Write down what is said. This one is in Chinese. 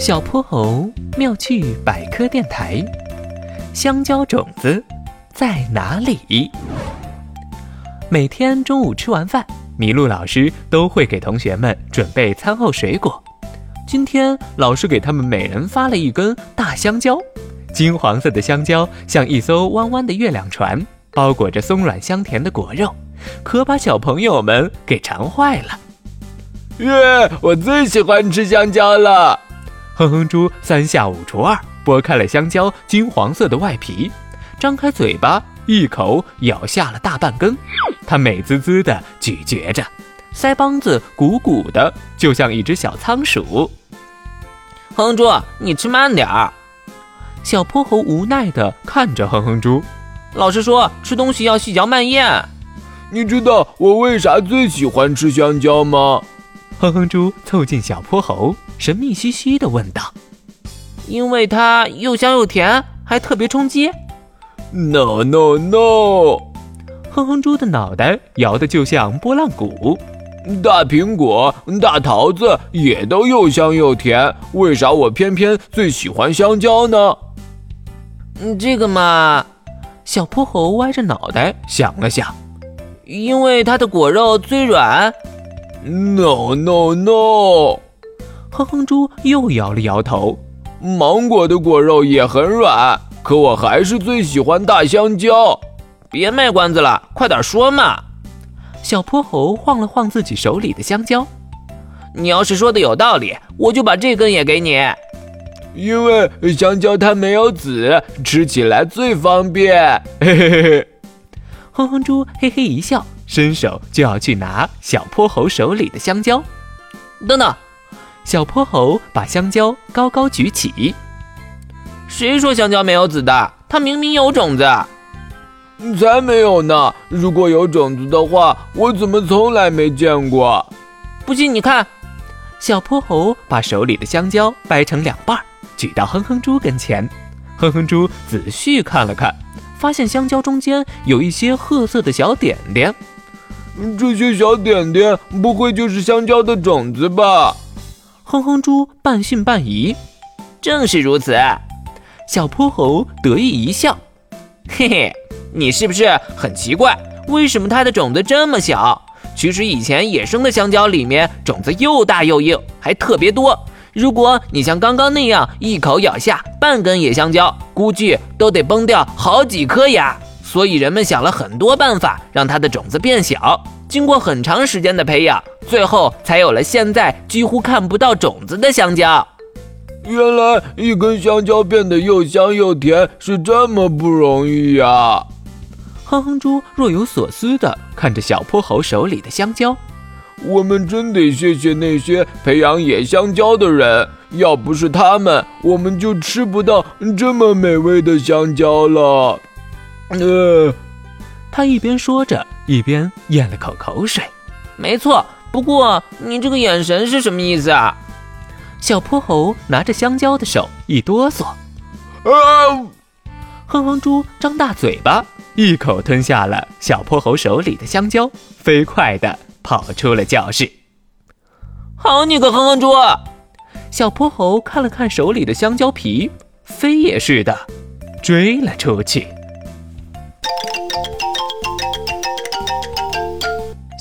小泼猴妙趣百科电台：香蕉种子在哪里？每天中午吃完饭，麋鹿老师都会给同学们准备餐后水果。今天老师给他们每人发了一根大香蕉，金黄色的香蕉像一艘弯弯的月亮船，包裹着松软香甜的果肉，可把小朋友们给馋坏了。耶！我最喜欢吃香蕉了。哼哼猪三下五除二剥开了香蕉金黄色的外皮，张开嘴巴一口咬下了大半根。它美滋滋地咀嚼着，腮帮子鼓鼓的，就像一只小仓鼠。哼哼猪，你吃慢点儿。小泼猴无奈地看着哼哼猪。老师说吃东西要细嚼慢咽。你知道我为啥最喜欢吃香蕉吗？哼哼猪凑近小泼猴，神秘兮兮地问道：“因为它又香又甜，还特别充饥。” No no no！哼哼猪的脑袋摇得就像拨浪鼓。大苹果、大桃子也都又香又甜，为啥我偏偏最喜欢香蕉呢？嗯，这个嘛，小泼猴歪着脑袋想了想，因为它的果肉最软。No no no！哼哼猪又摇了摇头。芒果的果肉也很软，可我还是最喜欢大香蕉。别卖关子了，快点说嘛！小泼猴晃了晃自己手里的香蕉。你要是说的有道理，我就把这根也给你。因为香蕉它没有籽，吃起来最方便。嘿嘿嘿嘿。哼哼猪嘿嘿一笑。伸手就要去拿小泼猴手里的香蕉，等等，小泼猴把香蕉高高举起。谁说香蕉没有籽的？它明明有种子。才没有呢！如果有种子的话，我怎么从来没见过？不信你看，小泼猴把手里的香蕉掰成两半，举到哼哼猪跟前。哼哼猪仔细看了看，发现香蕉中间有一些褐色的小点点。这些小点点不会就是香蕉的种子吧？哼哼猪半信半疑。正是如此，小泼猴得意一笑，嘿嘿，你是不是很奇怪，为什么它的种子这么小？其实以前野生的香蕉里面种子又大又硬，还特别多。如果你像刚刚那样一口咬下半根野香蕉，估计都得崩掉好几颗牙。所以人们想了很多办法，让它的种子变小。经过很长时间的培养，最后才有了现在几乎看不到种子的香蕉。原来一根香蕉变得又香又甜是这么不容易呀！哼哼猪若有所思地看着小泼猴手里的香蕉。我们真得谢谢那些培养野香蕉的人，要不是他们，我们就吃不到这么美味的香蕉了。呃，他一边说着，一边咽了口口水。没错，不过你这个眼神是什么意思啊？小泼猴拿着香蕉的手一哆嗦。啊！哼哼猪张大嘴巴，一口吞下了小泼猴手里的香蕉，飞快地跑出了教室。好你个哼哼猪！小泼猴看了看手里的香蕉皮，飞也似的追了出去。